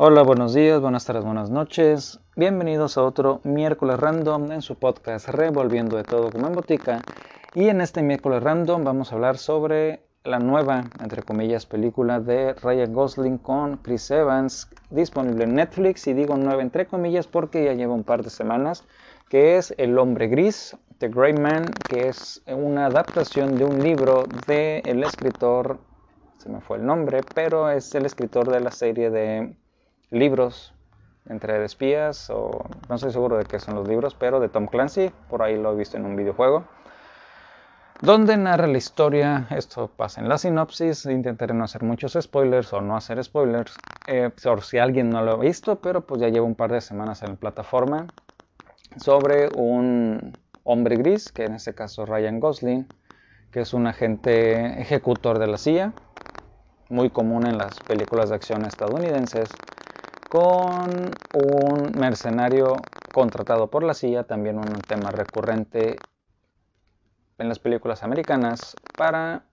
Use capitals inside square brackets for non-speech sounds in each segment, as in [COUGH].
Hola, buenos días, buenas tardes, buenas noches. Bienvenidos a otro miércoles random en su podcast Revolviendo de todo como en botica. Y en este miércoles random vamos a hablar sobre la nueva, entre comillas, película de Ryan Gosling con Chris Evans, disponible en Netflix. Y digo nueva entre comillas porque ya lleva un par de semanas, que es El hombre gris, The Grey Man, que es una adaptación de un libro del el escritor, se me fue el nombre, pero es el escritor de la serie de libros entre espías, o no estoy seguro de qué son los libros, pero de Tom Clancy, por ahí lo he visto en un videojuego, donde narra la historia, esto pasa en la sinopsis, intentaré no hacer muchos spoilers o no hacer spoilers, eh, por si alguien no lo ha visto, pero pues ya llevo un par de semanas en la plataforma, sobre un hombre gris, que en este caso Ryan Gosling, que es un agente ejecutor de la CIA, muy común en las películas de acción estadounidenses, con un mercenario contratado por la CIA, también un tema recurrente en las películas americanas, para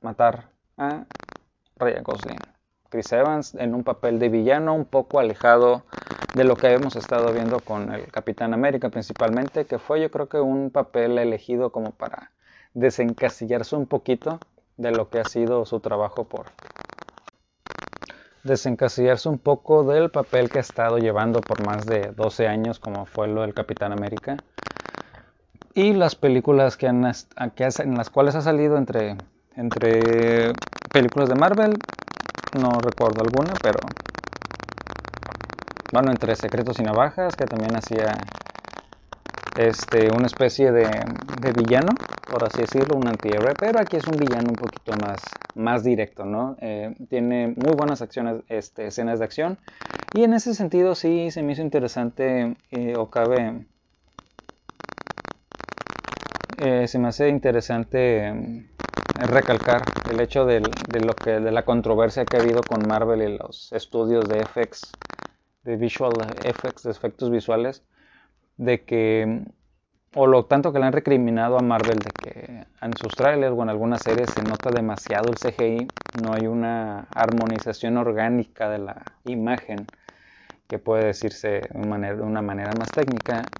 matar a Ryan Gosling. Chris Evans en un papel de villano un poco alejado de lo que hemos estado viendo con el Capitán América principalmente, que fue yo creo que un papel elegido como para desencasillarse un poquito de lo que ha sido su trabajo por desencasillarse un poco del papel que ha estado llevando por más de 12 años, como fue lo del Capitán América. Y las películas que han, en las cuales ha salido entre, entre películas de Marvel, no recuerdo alguna, pero bueno, entre Secretos y Navajas, que también hacía este, una especie de, villano, por así decirlo, un antihéroe, pero aquí es un villano un poquito más, más directo, ¿no? Eh, tiene muy buenas acciones, este, escenas de acción, y en ese sentido sí se me hizo interesante, eh, o cabe, eh, se me hace interesante recalcar el hecho de, lo que, de la controversia que ha habido con Marvel y los estudios de FX, de visual effects, de efectos visuales, de que, o lo tanto que le han recriminado a Marvel de que en sus trailers o en algunas series se nota demasiado el CGI, no hay una armonización orgánica de la imagen, que puede decirse de una manera, más técnica,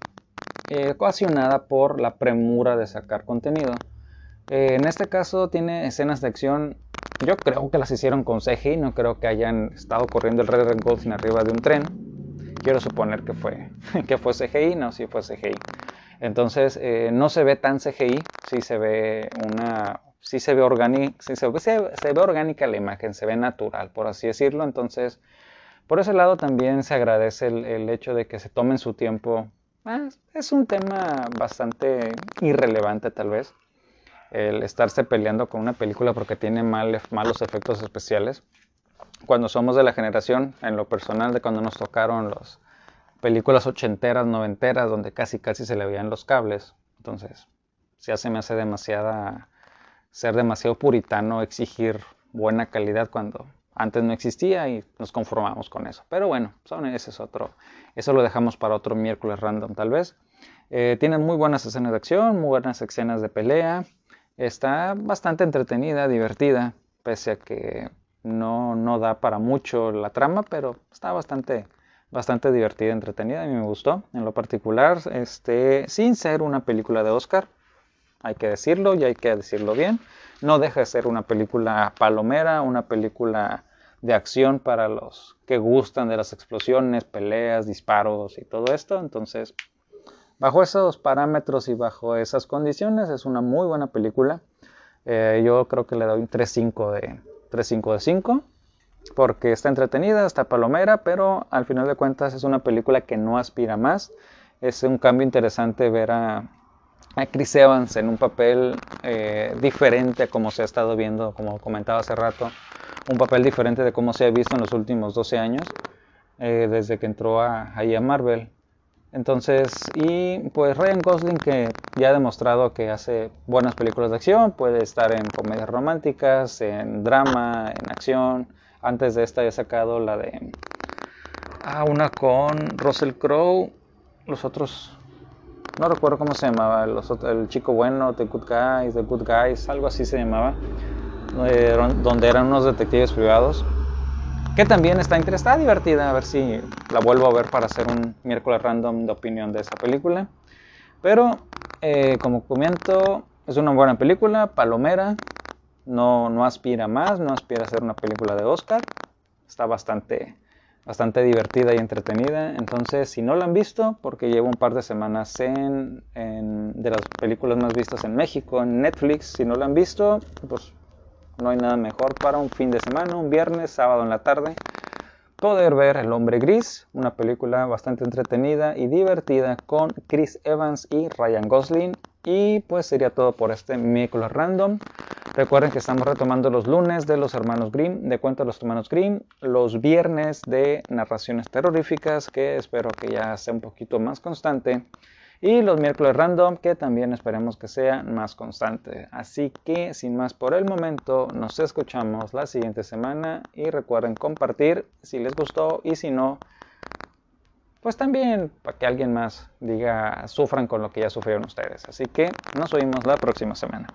eh, ocasionada por la premura de sacar contenido. Eh, en este caso tiene escenas de acción, yo creo que las hicieron con CGI, no creo que hayan estado corriendo el Red Red sin arriba de un tren quiero suponer que fue, [LAUGHS] que fue CGI, no, sí fue CGI. Entonces, eh, no se ve tan CGI, sí se ve una, sí se ve orgánica, sí se, ve orgánica la imagen, se ve natural, por así decirlo. Entonces, por ese lado también se agradece el, hecho de que se tomen su tiempo. Ah, es un tema bastante irrelevante tal vez, el estarse peleando con una película porque tiene mal, malos efectos especiales cuando somos de la generación, en lo personal, de cuando nos tocaron las películas ochenteras, noventeras, donde casi casi se le veían los cables. Entonces, ya se me hace demasiada, ser demasiado puritano, exigir buena calidad cuando antes no existía y nos conformamos con eso. Pero bueno, ese es otro, eso lo dejamos para otro miércoles random tal vez. Eh, tienen muy buenas escenas de acción, muy buenas escenas de pelea. Está bastante entretenida, divertida, pese a que no, no da para mucho la trama, pero está bastante, bastante divertida, entretenida, a me gustó. En lo particular, este, sin ser una película de Oscar, hay que decirlo y hay que decirlo bien. No deja de ser una película palomera, una película de acción para los que gustan de las explosiones, peleas, disparos y todo esto. Entonces, bajo esos parámetros y bajo esas condiciones, es una muy buena película. Eh, yo creo que le doy un 3.5 de, 3.5 de 5 porque está entretenida, está palomera, pero al final de cuentas es una película que no aspira más. Es un cambio interesante ver a, Chris Evans en un papel eh, diferente a como se ha estado viendo, como comentaba hace rato, un papel diferente de cómo se ha visto en los últimos 12 años, eh, desde que entró a, ahí a Marvel. Entonces, y pues Ryan Gosling que ya ha demostrado que hace buenas películas de acción, puede estar en comedias románticas, en drama, en acción. Antes de esta ha sacado la de ah, una con Russell Crowe, los otros no recuerdo cómo se llamaba, el chico bueno, The Good Guys, The Good Guys, algo así se llamaba, donde eran unos detectives privados que también está interesada, divertida, a ver si la vuelvo a ver para hacer un miércoles random de opinión de esa película. Pero, eh, como comento, es una buena película, palomera, no, aspira más, no aspira a ser una película de Oscar, está bastante, bastante divertida y entretenida. Entonces, si no la han visto, porque llevo un par de semanas en, en, de las películas más vistas en México, en Netflix, si no la han visto, pues no hay nada mejor para un fin de semana, un viernes, sábado en la tarde, poder ver El hombre gris, una película bastante entretenida y divertida con Chris Evans y Ryan Gosling. Y pues sería todo por este miércoles random. Recuerden que estamos retomando los lunes de los hermanos Grimm, de cuentos de los hermanos Grimm, los viernes de narraciones terroríficas, que espero que ya sea un poquito más constante y los miércoles random que también esperemos que sea más constante. Así que sin más por el momento, nos escuchamos la siguiente semana y recuerden compartir si les gustó y si no, pues también para que alguien más diga, sufran con lo que ya sufrieron ustedes. Así que nos oímos la próxima semana.